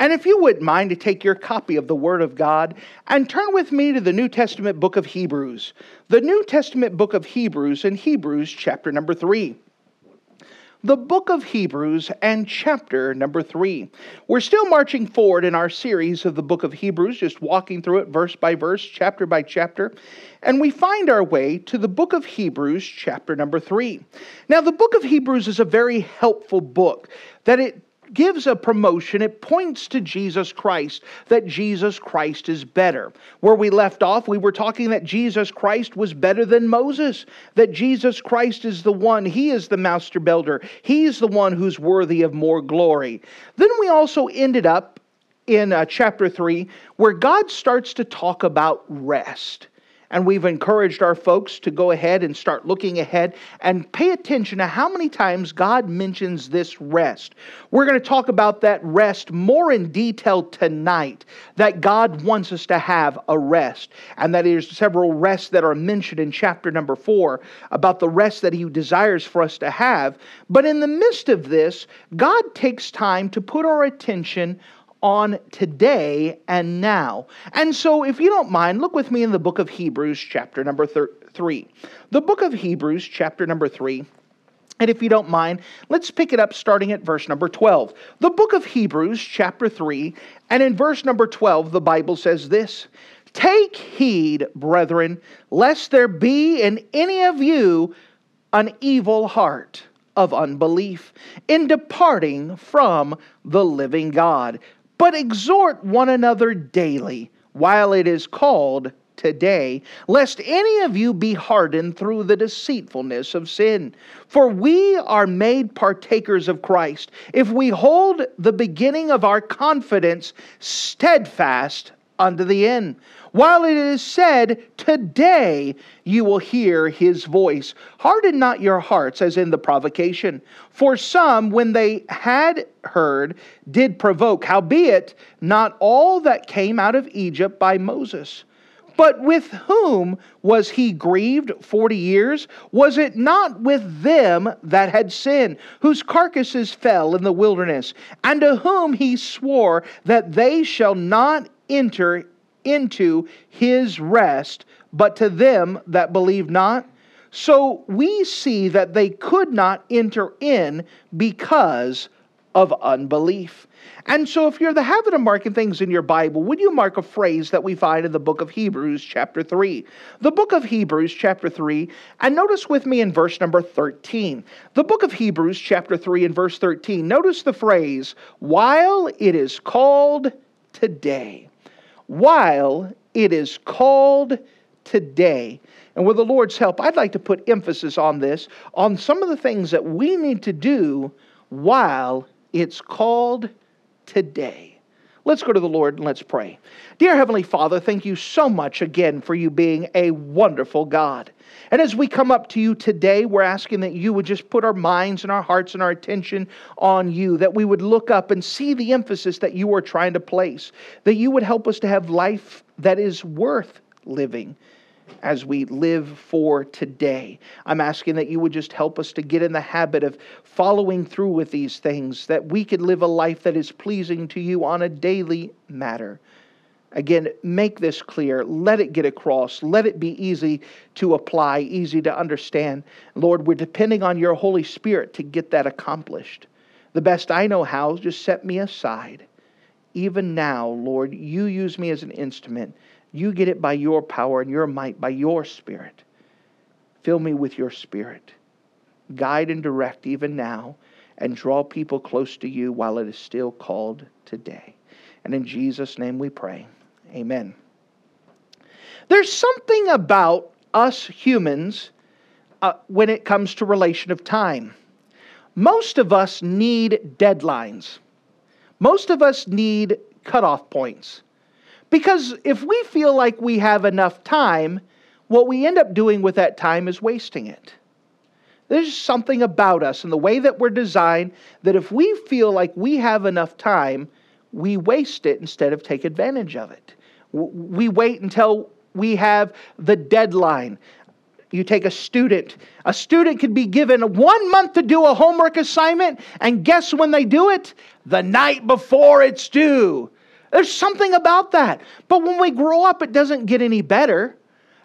And if you wouldn't mind to take your copy of the Word of God and turn with me to the New Testament book of Hebrews, the New Testament book of Hebrews in Hebrews chapter number 3. The book of Hebrews and chapter number 3. We're still marching forward in our series of the book of Hebrews, just walking through it verse by verse, chapter by chapter. And we find our way to the book of Hebrews, chapter number 3. Now, the book of Hebrews is a very helpful book that it gives a promotion, it points to Jesus Christ, that Jesus Christ is better. Where we left off, we were talking that Jesus Christ was better than Moses, that Jesus Christ is the one, he is the master builder, he's the one who's worthy of more glory. Then we also ended up in uh, chapter 3 where God starts to talk about rest. And we've encouraged our folks to go ahead and start looking ahead and pay attention to how many times God mentions this rest. We're going to talk about that rest more in detail tonight, that God wants us to have a rest. And that there's several rests that are mentioned in chapter number four about the rest that He desires for us to have. But in the midst of this, God takes time to put our attention on today and now. And so, if you don't mind, look with me in the book of Hebrews, chapter number thir- 3. The book of Hebrews, chapter number 3. And if you don't mind, let's pick it up starting at verse number 12. The book of Hebrews, chapter 3, and in verse number 12, the Bible says this Take heed, brethren, lest there be in any of you an evil heart of unbelief in departing from the living God but exhort one another daily while it is called today, lest any of you be hardened through the deceitfulness of sin. For we are made partakers of Christ if we hold the beginning of our confidence steadfast unto the end. While it is said, Today you will hear his voice. Harden not your hearts as in the provocation. For some, when they had heard, did provoke. Howbeit, not all that came out of Egypt by Moses. But with whom was he grieved forty years? Was it not with them that had sinned, whose carcasses fell in the wilderness, and to whom he swore that they shall not enter into his rest, but to them that believe not? So we see that they could not enter in because of unbelief. And so, if you're the habit of marking things in your Bible, would you mark a phrase that we find in the book of Hebrews, chapter 3? The book of Hebrews, chapter 3, and notice with me in verse number 13. The book of Hebrews, chapter 3, and verse 13. Notice the phrase, while it is called today while it is called today. And with the Lord's help, I'd like to put emphasis on this, on some of the things that we need to do while it's called today. Let's go to the Lord and let's pray. Dear Heavenly Father, thank you so much again for you being a wonderful God. And as we come up to you today, we're asking that you would just put our minds and our hearts and our attention on you, that we would look up and see the emphasis that you are trying to place, that you would help us to have life that is worth living as we live for today. I'm asking that you would just help us to get in the habit of following through with these things, that we could live a life that is pleasing to you on a daily matter. Again, make this clear. Let it get across. Let it be easy to apply, easy to understand. Lord, we're depending on your Holy Spirit to get that accomplished. The best I know how, just set me aside. Even now, Lord, you use me as an instrument you get it by your power and your might, by your spirit. Fill me with your spirit. Guide and direct even now, and draw people close to you while it is still called today. And in Jesus' name we pray. Amen. There's something about us humans uh, when it comes to relation of time. Most of us need deadlines. Most of us need cutoff points. Because if we feel like we have enough time, what we end up doing with that time is wasting it. There's something about us and the way that we're designed that if we feel like we have enough time, we waste it instead of take advantage of it. We wait until we have the deadline. You take a student. A student could be given one month to do a homework assignment, and guess when they do it? The night before it's due. There's something about that. But when we grow up, it doesn't get any better.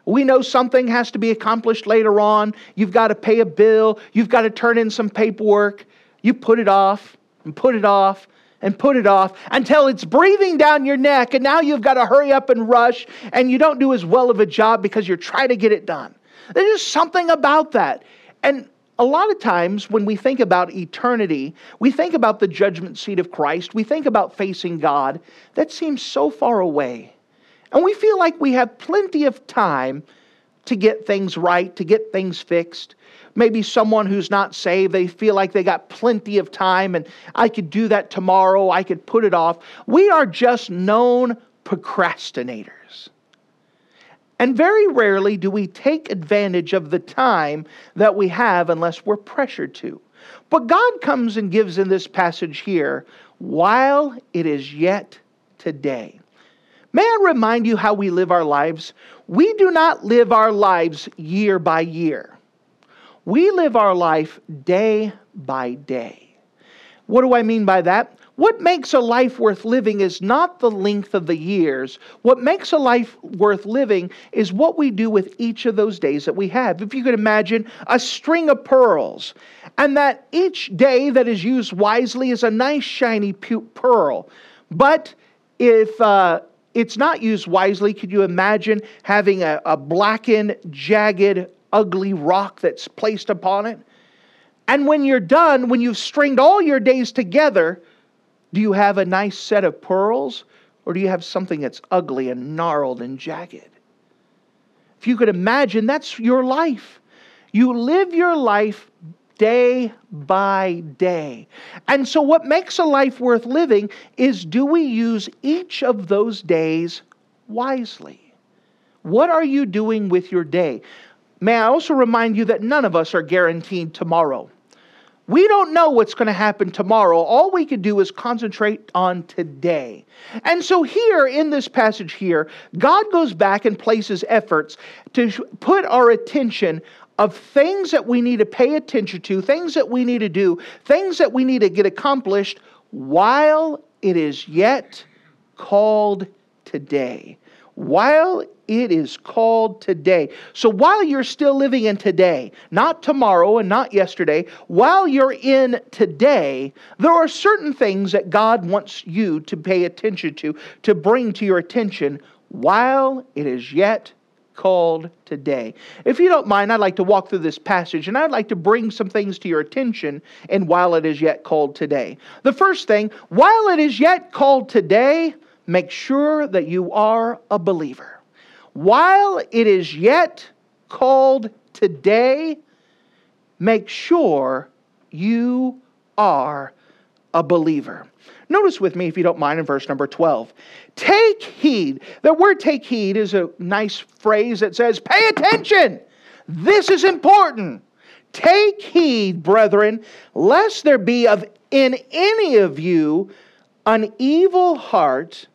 We know something has to be accomplished later on. You've got to pay a bill. You've got to turn in some paperwork. You put it off and put it off and put it off until it's breathing down your neck. And now you've got to hurry up and rush. And you don't do as well of a job because you're trying to get it done. There's just something about that. And a lot of times when we think about eternity, we think about the judgment seat of Christ, we think about facing God. That seems so far away. And we feel like we have plenty of time to get things right, to get things fixed. Maybe someone who's not saved, they feel like they got plenty of time and I could do that tomorrow, I could put it off. We are just known procrastinators. And very rarely do we take advantage of the time that we have unless we're pressured to. But God comes and gives in this passage here, while it is yet today. May I remind you how we live our lives? We do not live our lives year by year. We live our life day by day. What do I mean by that? What makes a life worth living is not the length of the years. What makes a life worth living is what we do with each of those days that we have. If you could imagine a string of pearls, and that each day that is used wisely is a nice shiny pearl. But if uh, it's not used wisely, could you imagine having a, a blackened, jagged, ugly rock that's placed upon it? And when you're done, when you've stringed all your days together, do you have a nice set of pearls or do you have something that's ugly and gnarled and jagged? If you could imagine, that's your life. You live your life day by day. And so, what makes a life worth living is do we use each of those days wisely? What are you doing with your day? May I also remind you that none of us are guaranteed tomorrow. We don't know what's going to happen tomorrow. All we can do is concentrate on today. And so, here in this passage, here, God goes back and places efforts to put our attention of things that we need to pay attention to, things that we need to do, things that we need to get accomplished while it is yet called today while it is called today. So while you're still living in today, not tomorrow and not yesterday, while you're in today, there are certain things that God wants you to pay attention to, to bring to your attention while it is yet called today. If you don't mind, I'd like to walk through this passage and I'd like to bring some things to your attention and while it is yet called today. The first thing, while it is yet called today, make sure that you are a believer. While it is yet called today, make sure you are a believer. Notice with me, if you don't mind, in verse number 12. Take heed. The word take heed is a nice phrase that says, pay attention. This is important. Take heed, brethren, lest there be of in any of you an evil heart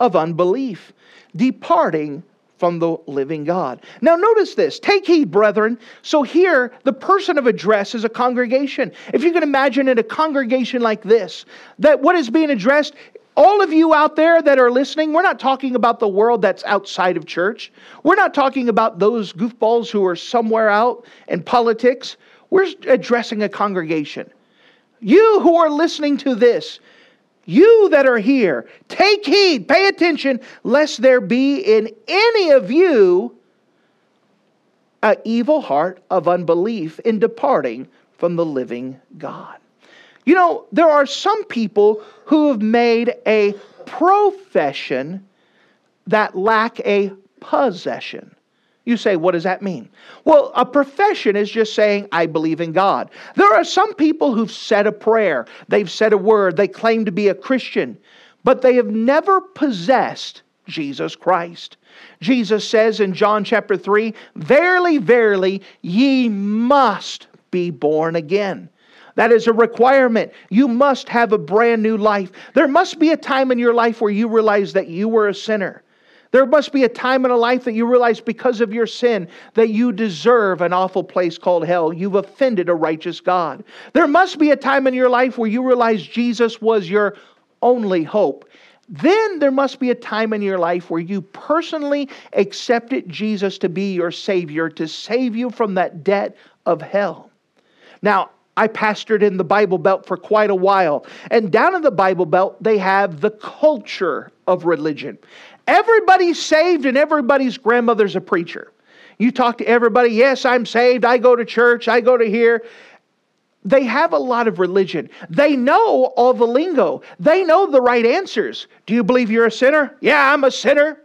of unbelief, departing from the living God. Now, notice this. Take heed, brethren. So, here, the person of address is a congregation. If you can imagine in a congregation like this, that what is being addressed, all of you out there that are listening, we're not talking about the world that's outside of church. We're not talking about those goofballs who are somewhere out in politics. We're addressing a congregation. You who are listening to this, you that are here, take heed, pay attention, lest there be in any of you an evil heart of unbelief in departing from the living God. You know, there are some people who have made a profession that lack a possession. You say, what does that mean? Well, a profession is just saying, I believe in God. There are some people who've said a prayer, they've said a word, they claim to be a Christian, but they have never possessed Jesus Christ. Jesus says in John chapter 3 Verily, verily, ye must be born again. That is a requirement. You must have a brand new life. There must be a time in your life where you realize that you were a sinner. There must be a time in a life that you realize because of your sin that you deserve an awful place called hell. You've offended a righteous God. There must be a time in your life where you realize Jesus was your only hope. Then there must be a time in your life where you personally accepted Jesus to be your Savior, to save you from that debt of hell. Now, I pastored in the Bible Belt for quite a while. And down in the Bible Belt, they have the culture of religion. Everybody's saved and everybody's grandmother's a preacher. You talk to everybody, yes, I'm saved, I go to church, I go to here. They have a lot of religion. They know all the lingo. They know the right answers. Do you believe you're a sinner? Yeah, I'm a sinner.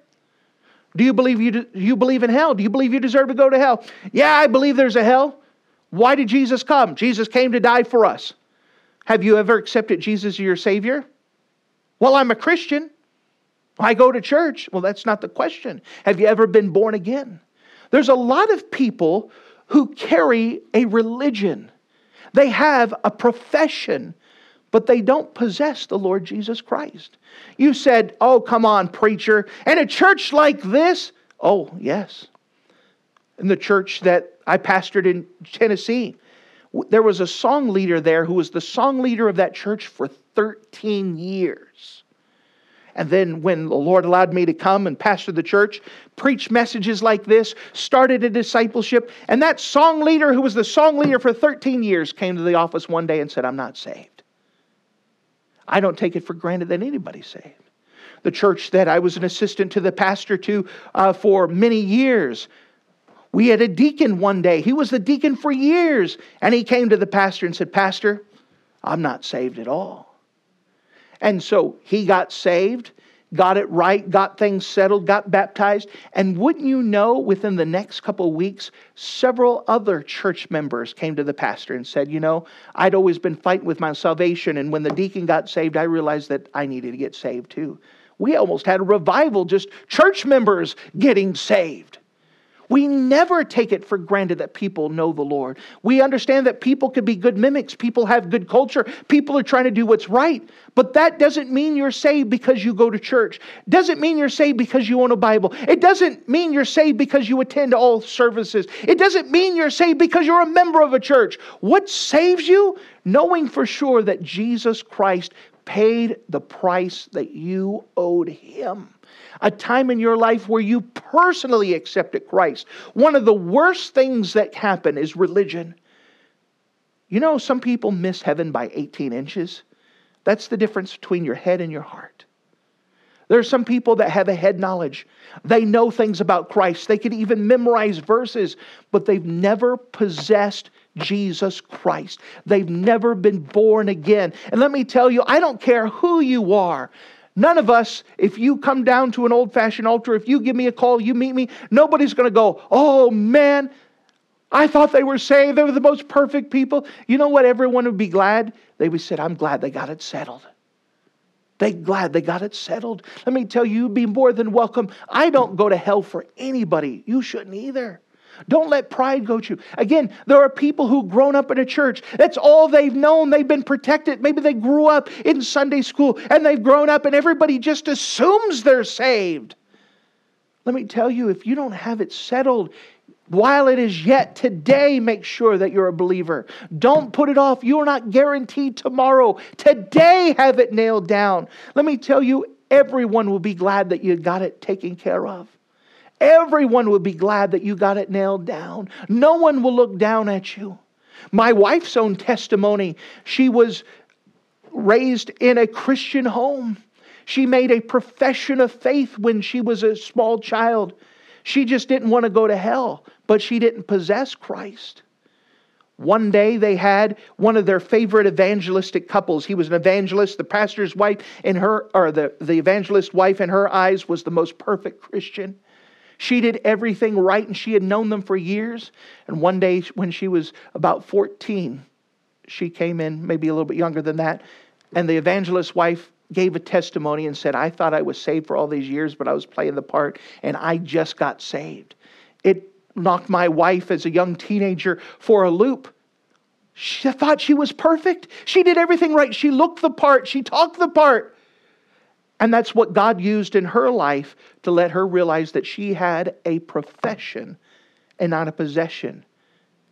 Do you believe you, you believe in hell? Do you believe you deserve to go to hell? Yeah, I believe there's a hell. Why did Jesus come? Jesus came to die for us. Have you ever accepted Jesus as your Savior? Well, I'm a Christian. I go to church. Well, that's not the question. Have you ever been born again? There's a lot of people who carry a religion, they have a profession, but they don't possess the Lord Jesus Christ. You said, Oh, come on, preacher. And a church like this? Oh, yes. In the church that I pastored in Tennessee. There was a song leader there who was the song leader of that church for 13 years. And then, when the Lord allowed me to come and pastor the church, preach messages like this, started a discipleship, and that song leader, who was the song leader for 13 years, came to the office one day and said, I'm not saved. I don't take it for granted that anybody's saved. The church that I was an assistant to the pastor to uh, for many years we had a deacon one day. He was the deacon for years. And he came to the pastor and said, Pastor, I'm not saved at all. And so he got saved, got it right, got things settled, got baptized. And wouldn't you know, within the next couple of weeks, several other church members came to the pastor and said, You know, I'd always been fighting with my salvation. And when the deacon got saved, I realized that I needed to get saved too. We almost had a revival, just church members getting saved. We never take it for granted that people know the Lord. We understand that people could be good mimics, people have good culture, people are trying to do what's right. But that doesn't mean you're saved because you go to church. Doesn't mean you're saved because you own a Bible. It doesn't mean you're saved because you attend all services. It doesn't mean you're saved because you're a member of a church. What saves you? Knowing for sure that Jesus Christ paid the price that you owed him a time in your life where you personally accepted Christ. One of the worst things that happen is religion. You know, some people miss heaven by 18 inches. That's the difference between your head and your heart. There are some people that have a head knowledge. They know things about Christ. They can even memorize verses, but they've never possessed Jesus Christ. They've never been born again. And let me tell you, I don't care who you are. None of us, if you come down to an old fashioned altar, if you give me a call, you meet me, nobody's going to go, oh man, I thought they were saved. They were the most perfect people. You know what? Everyone would be glad. They would say, I'm glad they got it settled. They glad they got it settled. Let me tell you, you'd be more than welcome. I don't go to hell for anybody. You shouldn't either. Don't let pride go to you. Again, there are people who've grown up in a church. That's all they've known. They've been protected. Maybe they grew up in Sunday school and they've grown up and everybody just assumes they're saved. Let me tell you, if you don't have it settled, while it is yet today, make sure that you're a believer. Don't put it off. You are not guaranteed tomorrow. Today, have it nailed down. Let me tell you, everyone will be glad that you got it taken care of. Everyone will be glad that you got it nailed down. No one will look down at you. My wife's own testimony she was raised in a Christian home. She made a profession of faith when she was a small child. She just didn't want to go to hell, but she didn't possess Christ. One day they had one of their favorite evangelistic couples. He was an evangelist. The pastor's wife and her, or the, the evangelist's wife in her eyes was the most perfect Christian. She did everything right and she had known them for years. And one day, when she was about 14, she came in, maybe a little bit younger than that, and the evangelist's wife gave a testimony and said, I thought I was saved for all these years, but I was playing the part and I just got saved. It knocked my wife as a young teenager for a loop. She thought she was perfect. She did everything right. She looked the part, she talked the part. And that's what God used in her life to let her realize that she had a profession and not a possession.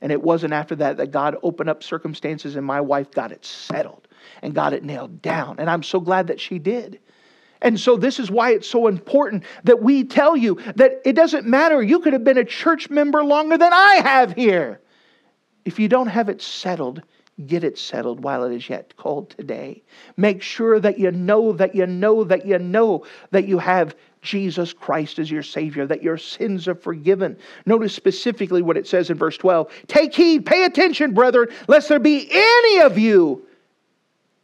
And it wasn't after that that God opened up circumstances and my wife got it settled and got it nailed down. And I'm so glad that she did. And so, this is why it's so important that we tell you that it doesn't matter. You could have been a church member longer than I have here. If you don't have it settled, get it settled while it is yet called today. Make sure that you know that you know that you know that you have Jesus Christ as your Savior, that your sins are forgiven. Notice specifically what it says in verse 12 Take heed, pay attention, brethren, lest there be any of you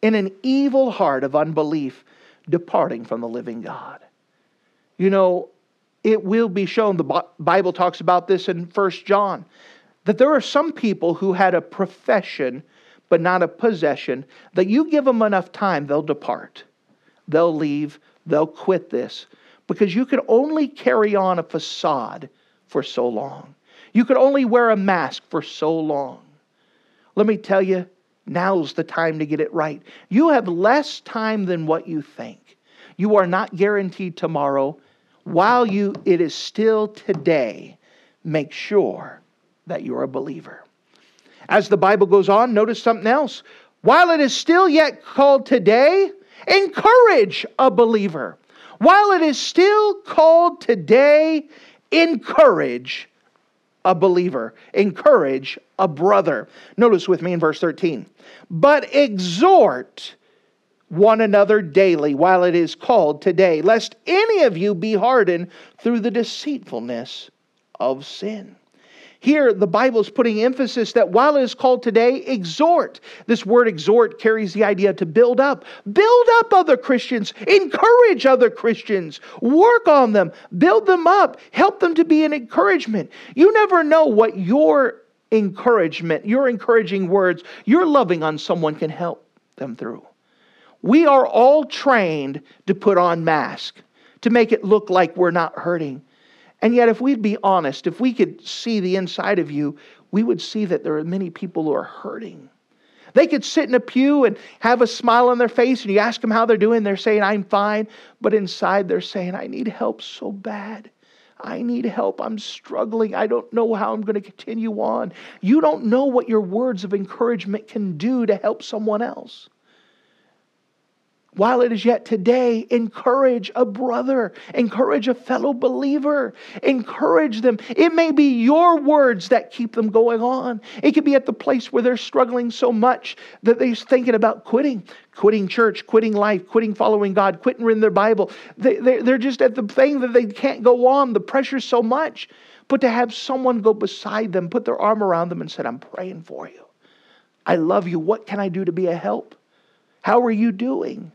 in an evil heart of unbelief departing from the living God. You know, it will be shown, the Bible talks about this in First John, that there are some people who had a profession but not a possession, that you give them enough time, they'll depart. They'll leave, they'll quit this because you can only carry on a facade for so long. You could only wear a mask for so long. Let me tell you, now's the time to get it right. You have less time than what you think. You are not guaranteed tomorrow. While you it is still today, make sure that you're a believer. As the Bible goes on, notice something else. While it is still yet called today, encourage a believer. While it is still called today, encourage a believer, encourage a brother. Notice with me in verse 13. But exhort one another daily while it is called today, lest any of you be hardened through the deceitfulness of sin. Here, the Bible is putting emphasis that while it is called today, exhort. This word exhort carries the idea to build up. Build up other Christians, encourage other Christians, work on them, build them up, help them to be an encouragement. You never know what your encouragement, your encouraging words, your loving on someone can help them through. We are all trained to put on masks, to make it look like we're not hurting. And yet, if we'd be honest, if we could see the inside of you, we would see that there are many people who are hurting. They could sit in a pew and have a smile on their face, and you ask them how they're doing, they're saying, I'm fine. But inside, they're saying, I need help so bad. I need help. I'm struggling. I don't know how I'm going to continue on. You don't know what your words of encouragement can do to help someone else while it is yet today, encourage a brother, encourage a fellow believer, encourage them. It may be your words that keep them going on. It could be at the place where they're struggling so much that they're thinking about quitting, quitting church, quitting life, quitting following God, quitting reading their Bible. They, they're just at the thing that they can't go on. The pressure's so much. But to have someone go beside them, put their arm around them, and said, I'm praying for you. I love you. What can I do to be a help? How are you doing?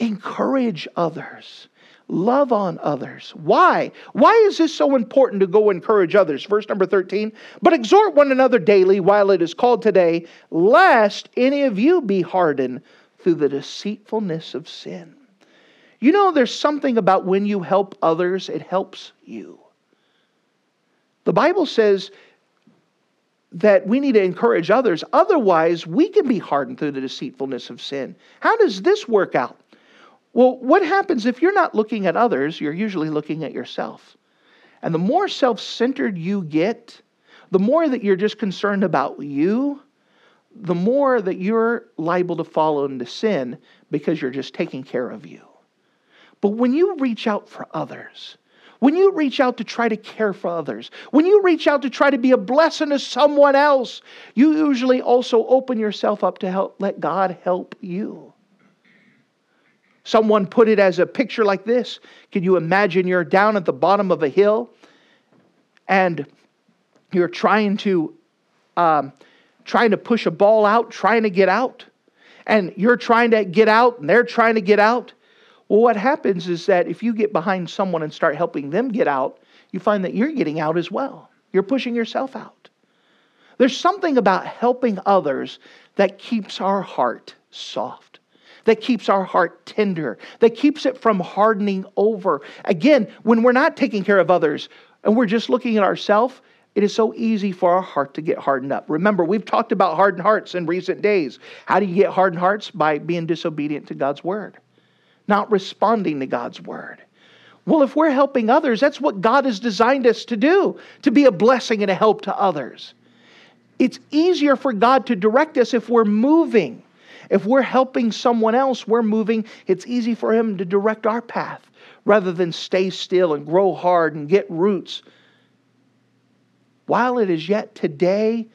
Encourage others. Love on others. Why? Why is this so important to go encourage others? Verse number 13. But exhort one another daily while it is called today, lest any of you be hardened through the deceitfulness of sin. You know, there's something about when you help others, it helps you. The Bible says that we need to encourage others. Otherwise, we can be hardened through the deceitfulness of sin. How does this work out? Well, what happens if you're not looking at others, you're usually looking at yourself. And the more self centered you get, the more that you're just concerned about you, the more that you're liable to fall into sin because you're just taking care of you. But when you reach out for others, when you reach out to try to care for others, when you reach out to try to be a blessing to someone else, you usually also open yourself up to help let God help you. Someone put it as a picture like this. Can you imagine you're down at the bottom of a hill and you're trying to um, trying to push a ball out, trying to get out, and you're trying to get out, and they're trying to get out. Well, what happens is that if you get behind someone and start helping them get out, you find that you're getting out as well. You're pushing yourself out. There's something about helping others that keeps our heart soft. That keeps our heart tender, that keeps it from hardening over. Again, when we're not taking care of others and we're just looking at ourselves, it is so easy for our heart to get hardened up. Remember, we've talked about hardened hearts in recent days. How do you get hardened hearts? By being disobedient to God's word, not responding to God's word. Well, if we're helping others, that's what God has designed us to do, to be a blessing and a help to others. It's easier for God to direct us if we're moving. If we're helping someone else, we're moving. It's easy for Him to direct our path rather than stay still and grow hard and get roots. While it is yet today,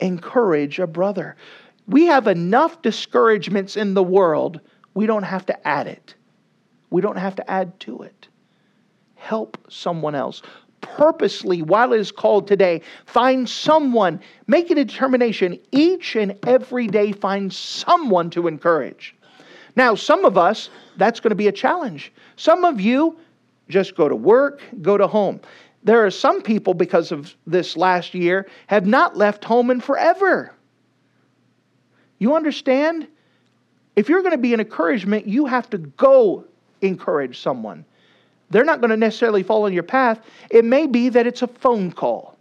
encourage a brother. We have enough discouragements in the world, we don't have to add it. We don't have to add to it. Help someone else purposely, while it is called today, find someone, make a determination each and every day, find someone to encourage. Now, some of us, that's going to be a challenge. Some of you just go to work, go to home. There are some people, because of this last year, have not left home in forever. You understand? If you're going to be an encouragement, you have to go encourage someone. They're not going to necessarily fall in your path. It may be that it's a phone call.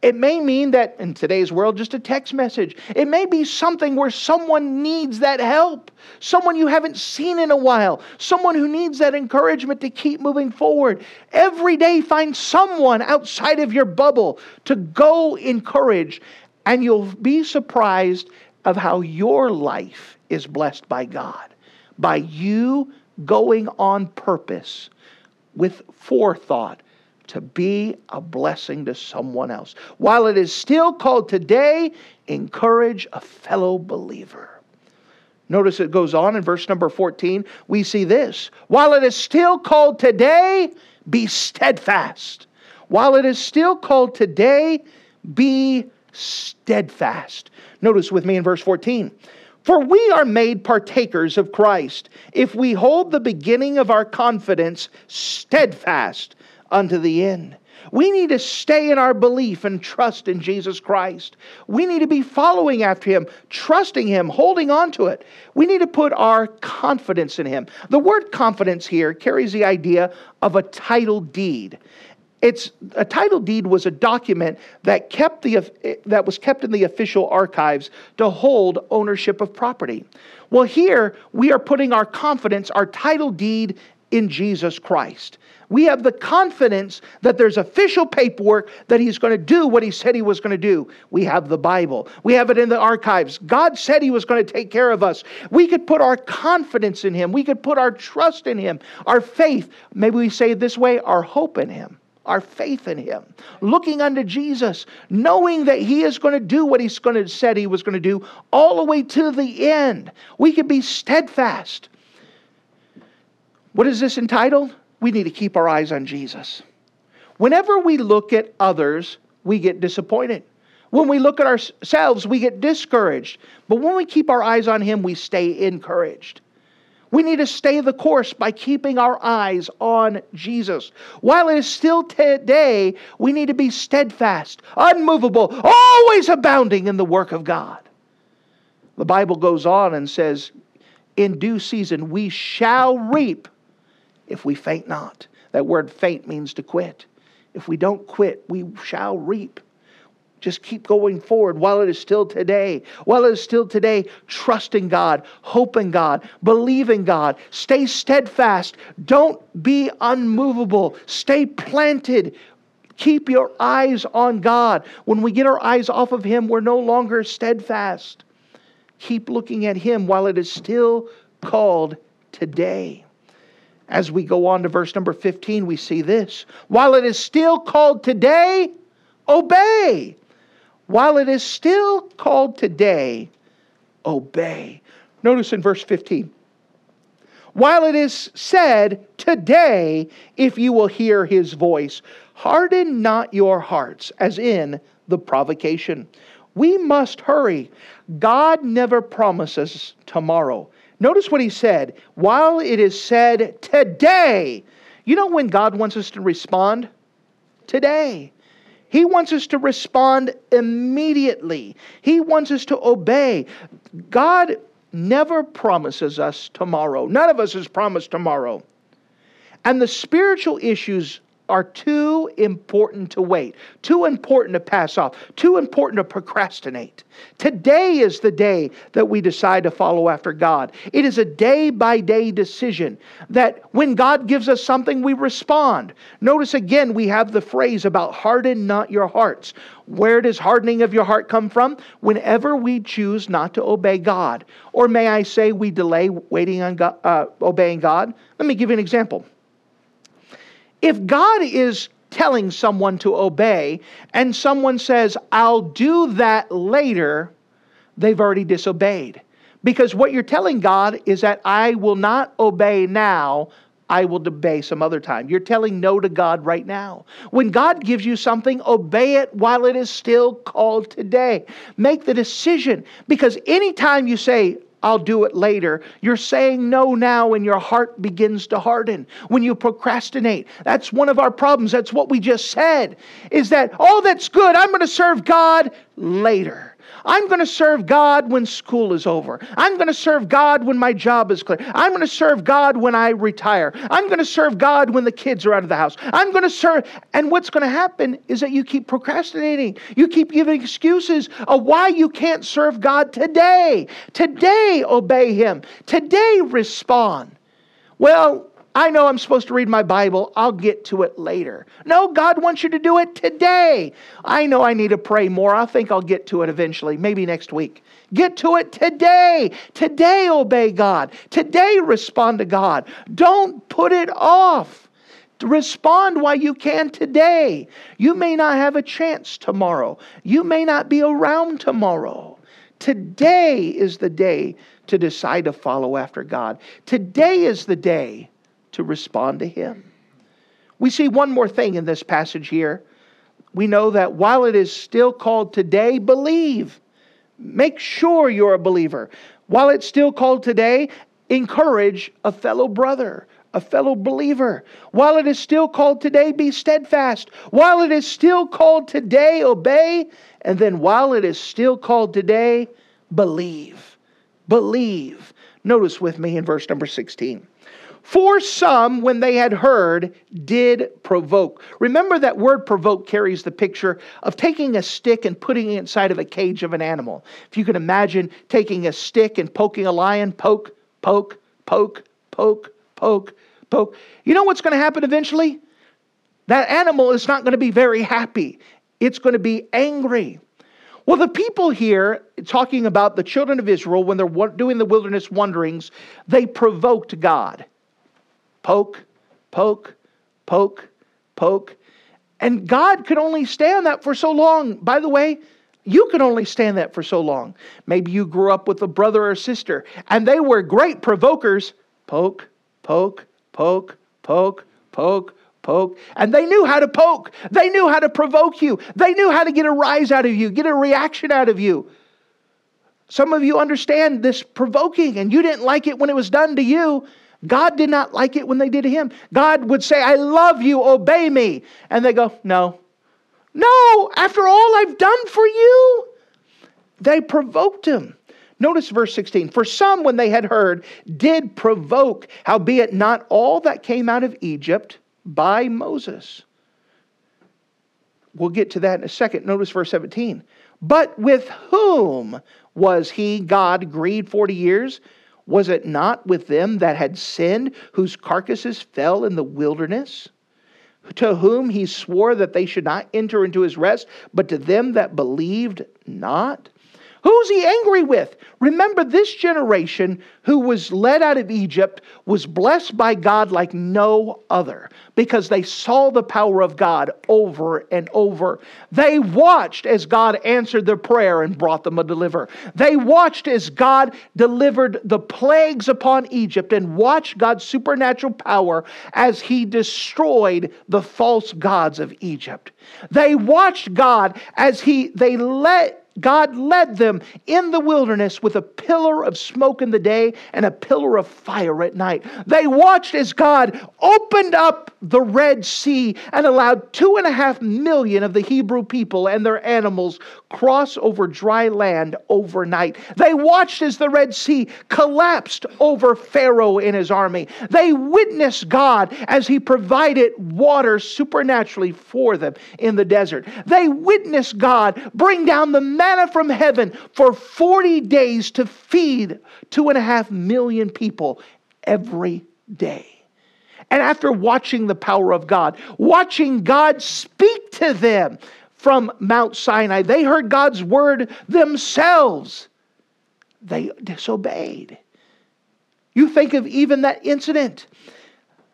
It may mean that in today's world, just a text message. It may be something where someone needs that help, someone you haven't seen in a while, someone who needs that encouragement to keep moving forward. Every day, find someone outside of your bubble to go encourage, and you'll be surprised of how your life is blessed by God by you going on purpose with forethought to be a blessing to someone else. While it is still called today, encourage a fellow believer. Notice it goes on in verse number 14. We see this. While it is still called today, be steadfast. While it is still called today, be steadfast. Notice with me in verse 14. For we are made partakers of Christ if we hold the beginning of our confidence steadfast unto the end. We need to stay in our belief and trust in Jesus Christ. We need to be following after Him, trusting Him, holding on to it. We need to put our confidence in Him. The word confidence here carries the idea of a title deed. It's a title deed was a document that kept the that was kept in the official archives to hold ownership of property. Well, here we are putting our confidence, our title deed in Jesus Christ. We have the confidence that there's official paperwork that he's going to do what he said he was going to do. We have the Bible. We have it in the archives. God said he was going to take care of us. We could put our confidence in him. We could put our trust in him, our faith, maybe we say it this way, our hope in him our faith in him, looking unto Jesus, knowing that he is going to do what he's going to said he was going to do all the way to the end. We can be steadfast. What is this entitled? We need to keep our eyes on Jesus. Whenever we look at others, we get disappointed. When we look at ourselves, we get discouraged. But when we keep our eyes on him, we stay encouraged. We need to stay the course by keeping our eyes on Jesus. While it is still today, we need to be steadfast, unmovable, always abounding in the work of God. The Bible goes on and says, In due season we shall reap if we faint not. That word faint means to quit. If we don't quit, we shall reap. Just keep going forward while it is still today. While it is still today, trust in God, hope in God, believe in God. Stay steadfast. Don't be unmovable. Stay planted. Keep your eyes on God. When we get our eyes off of Him, we're no longer steadfast. Keep looking at Him while it is still called today. As we go on to verse number 15, we see this. While it is still called today, obey while it is still called today, obey. Notice in verse 15. While it is said, Today, if you will hear his voice, harden not your hearts, as in the provocation. We must hurry. God never promises tomorrow. Notice what he said. While it is said, Today, you know when God wants us to respond? Today. He wants us to respond immediately. He wants us to obey. God never promises us tomorrow. None of us is promised tomorrow. And the spiritual issues are too important to wait, too important to pass off, too important to procrastinate. Today is the day that we decide to follow after God. It is a day by day decision that when God gives us something, we respond. Notice again, we have the phrase about harden not your hearts. Where does hardening of your heart come from? Whenever we choose not to obey God. Or may I say, we delay waiting on God, uh, obeying God. Let me give you an example. If God is telling someone to obey and someone says, I'll do that later, they've already disobeyed. Because what you're telling God is that I will not obey now, I will obey some other time. You're telling no to God right now. When God gives you something, obey it while it is still called today. Make the decision because anytime you say, I'll do it later. You're saying no now and your heart begins to harden. When you procrastinate, that's one of our problems. That's what we just said is that, oh, that's good. I'm going to serve God later. I'm going to serve God when school is over. I'm going to serve God when my job is clear. I'm going to serve God when I retire. I'm going to serve God when the kids are out of the house. I'm going to serve. And what's going to happen is that you keep procrastinating. You keep giving excuses of why you can't serve God today. Today, obey Him. Today, respond. Well, I know I'm supposed to read my Bible. I'll get to it later. No, God wants you to do it today. I know I need to pray more. I think I'll get to it eventually, maybe next week. Get to it today. Today, obey God. Today, respond to God. Don't put it off. Respond while you can today. You may not have a chance tomorrow. You may not be around tomorrow. Today is the day to decide to follow after God. Today is the day to respond to Him. We see one more thing in this passage here. We know that while it is still called today, believe. Make sure you're a believer. While it's still called today, encourage a fellow brother, a fellow believer. While it is still called today, be steadfast. While it is still called today, obey. And then while it is still called today, believe. Believe. Notice with me in verse number 16. For some, when they had heard, did provoke. Remember that word provoke carries the picture of taking a stick and putting it inside of a cage of an animal. If you can imagine taking a stick and poking a lion, poke, poke, poke, poke, poke, poke. You know what's going to happen eventually? That animal is not going to be very happy. It's going to be angry. Well, the people here, talking about the children of Israel, when they're doing the wilderness wanderings, they provoked God poke, poke, poke, poke. And God could only stand that for so long. By the way, you can only stand that for so long. Maybe you grew up with a brother or sister and they were great provokers. Poke, poke, poke, poke, poke, poke. And they knew how to poke. They knew how to provoke you. They knew how to get a rise out of you, get a reaction out of you. Some of you understand this provoking and you didn't like it when it was done to you. God did not like it when they did to him. God would say, I love you, obey me. And they go, No. No, after all I've done for you. They provoked him. Notice verse 16. For some, when they had heard, did provoke, howbeit not all that came out of Egypt by Moses. We'll get to that in a second. Notice verse 17. But with whom was he, God, grieved 40 years? Was it not with them that had sinned, whose carcasses fell in the wilderness? To whom he swore that they should not enter into his rest, but to them that believed not? Who's he angry with? Remember, this generation who was led out of Egypt was blessed by God like no other because they saw the power of God over and over. They watched as God answered their prayer and brought them a deliver. They watched as God delivered the plagues upon Egypt and watched God's supernatural power as he destroyed the false gods of Egypt. They watched God as he they let God led them in the wilderness with a pillar of smoke in the day and a pillar of fire at night. They watched as God opened up the Red Sea and allowed two and a half million of the Hebrew people and their animals cross over dry land overnight. They watched as the Red Sea collapsed over Pharaoh and his army. They witnessed God as he provided water supernaturally for them in the desert. They witnessed God bring down the manna from heaven for 40 days to feed two and a half million people every day. And after watching the power of God, watching God speak to them, from Mount Sinai. They heard God's word themselves. They disobeyed. You think of even that incident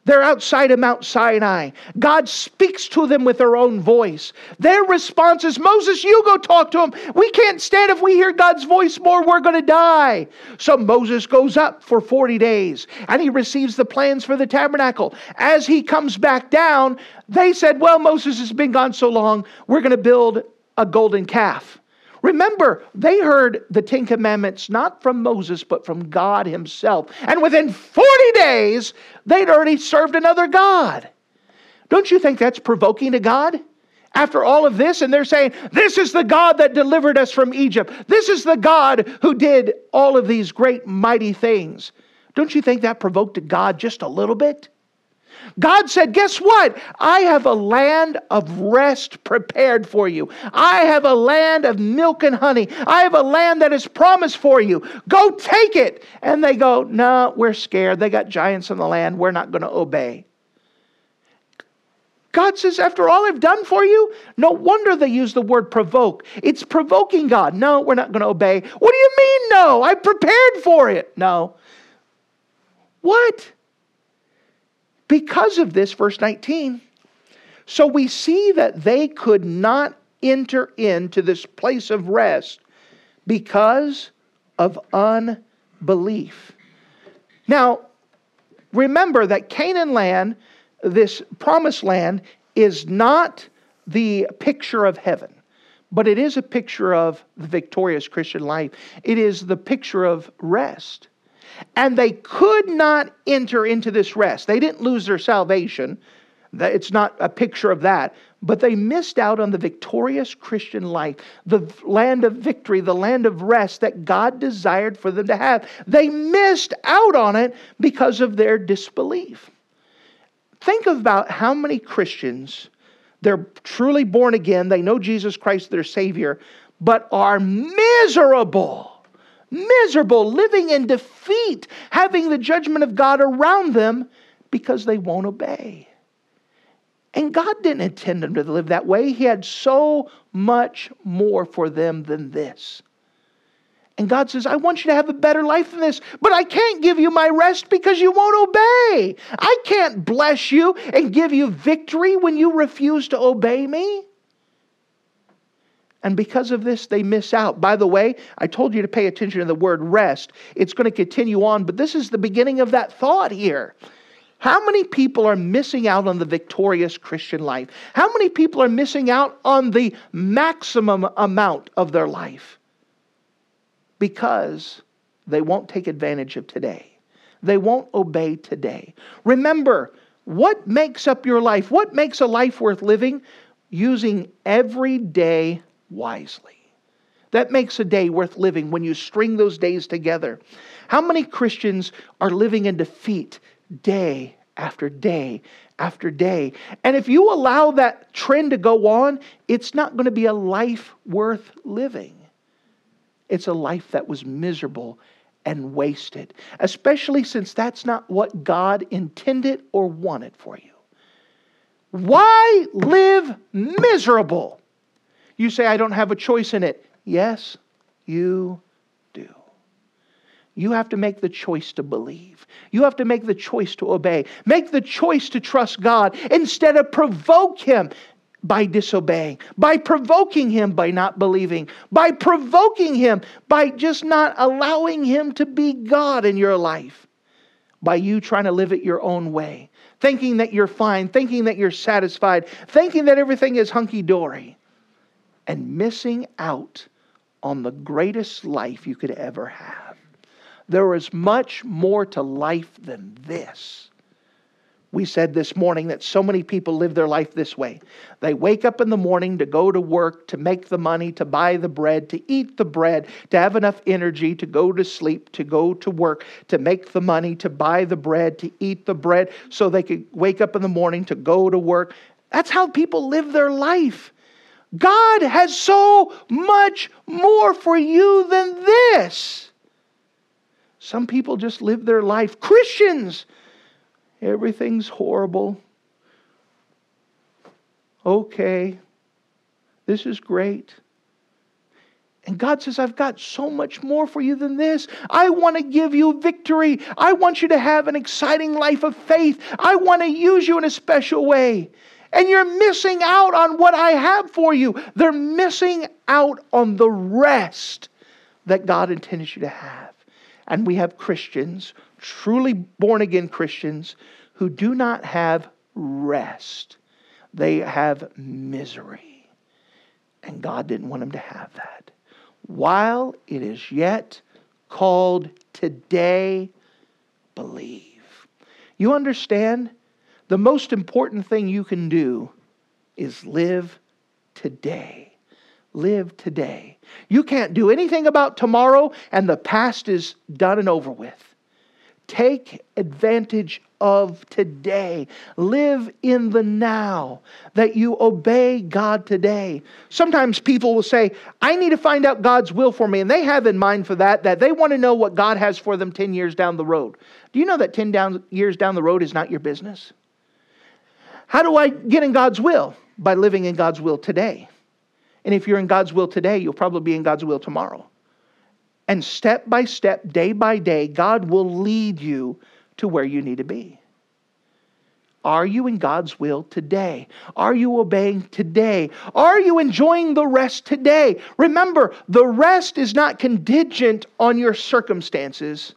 they're outside of Mount Sinai. God speaks to them with their own voice. Their response is Moses, you go talk to him. We can't stand if we hear God's voice more, we're going to die. So Moses goes up for 40 days and he receives the plans for the tabernacle. As he comes back down, they said, Well, Moses has been gone so long, we're going to build a golden calf. Remember, they heard the Ten Commandments not from Moses, but from God Himself. And within 40 days, they'd already served another God. Don't you think that's provoking to God? After all of this, and they're saying, This is the God that delivered us from Egypt. This is the God who did all of these great, mighty things. Don't you think that provoked God just a little bit? God said, Guess what? I have a land of rest prepared for you. I have a land of milk and honey. I have a land that is promised for you. Go take it. And they go, No, we're scared. They got giants in the land. We're not going to obey. God says, After all I've done for you, no wonder they use the word provoke. It's provoking God. No, we're not going to obey. What do you mean, no? I prepared for it. No. What? Because of this, verse 19, so we see that they could not enter into this place of rest because of unbelief. Now, remember that Canaan land, this promised land, is not the picture of heaven, but it is a picture of the victorious Christian life. It is the picture of rest. And they could not enter into this rest. They didn't lose their salvation. It's not a picture of that. But they missed out on the victorious Christian life, the land of victory, the land of rest that God desired for them to have. They missed out on it because of their disbelief. Think about how many Christians, they're truly born again, they know Jesus Christ, their Savior, but are miserable miserable, living in defeat, having the judgment of God around them because they won't obey. And God didn't intend them to live that way. He had so much more for them than this. And God says, I want you to have a better life than this, but I can't give you my rest because you won't obey. I can't bless you and give you victory when you refuse to obey me. And because of this, they miss out. By the way, I told you to pay attention to the word rest. It's going to continue on, but this is the beginning of that thought here. How many people are missing out on the victorious Christian life? How many people are missing out on the maximum amount of their life? Because they won't take advantage of today. They won't obey today. Remember, what makes up your life? What makes a life worth living? Using everyday wisely. That makes a day worth living when you string those days together. How many Christians are living in defeat day after day after day? And if you allow that trend to go on, it's not going to be a life worth living. It's a life that was miserable and wasted, especially since that's not what God intended or wanted for you. Why live miserable? You say, I don't have a choice in it. Yes, you do. You have to make the choice to believe. You have to make the choice to obey. Make the choice to trust God instead of provoke Him by disobeying, by provoking Him by not believing, by provoking Him by just not allowing Him to be God in your life, by you trying to live it your own way, thinking that you're fine, thinking that you're satisfied, thinking that everything is hunky dory and missing out on the greatest life you could ever have. There is much more to life than this. We said this morning that so many people live their life this way. They wake up in the morning to go to work, to make the money, to buy the bread, to eat the bread, to have enough energy to go to sleep, to go to work, to make the money, to buy the bread, to eat the bread, so they could wake up in the morning to go to work. That's how people live their life. God has so much more for you than this. Some people just live their life. Christians Everything's horrible. Okay, this is great. And God says, I've got so much more for you than this. I want to give you victory. I want you to have an exciting life of faith. I want to use you in a special way. And you're missing out on what I have for you. They're missing out on the rest that God intended you to have. And we have Christians truly born again Christians who do not have rest, they have misery. And God didn't want them to have that. While it is yet called today, believe. You understand? The most important thing you can do is live today. Live today. You can't do anything about tomorrow, and the past is done and over with. Take advantage of today. Live in the now, that you obey God today. Sometimes people will say, I need to find out God's will for me. And they have in mind for that, that they want to know what God has for them 10 years down the road. Do you know that 10 down, years down the road is not your business? How do I get in God's will? By living in God's will today. And if you're in God's will today, you'll probably be in God's will tomorrow. And step by step, day by day, God will lead you to where you need to be. Are you in God's will today? Are you obeying today? Are you enjoying the rest today? Remember, the rest is not contingent on your circumstances.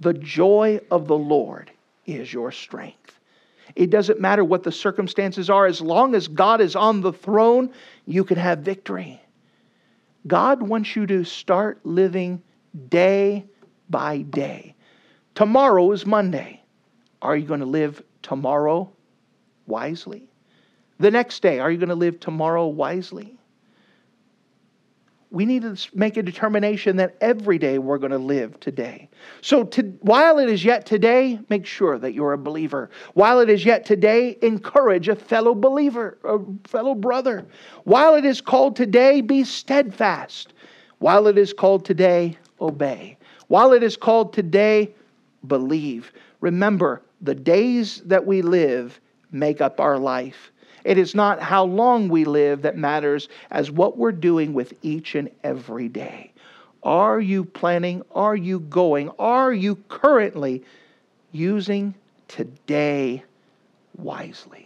The joy of the Lord is your strength. It doesn't matter what the circumstances are, as long as God is on the throne, you can have victory. God wants you to start living day by day. Tomorrow is Monday. Are you going to live tomorrow wisely? The next day, are you going to live tomorrow wisely? We need to make a determination that every day we're going to live today. So, to, while it is yet today, make sure that you're a believer. While it is yet today, encourage a fellow believer, a fellow brother. While it is called today, be steadfast. While it is called today, obey. While it is called today, believe. Remember, the days that we live make up our life. It is not how long we live that matters as what we're doing with each and every day. Are you planning? Are you going? Are you currently using today wisely?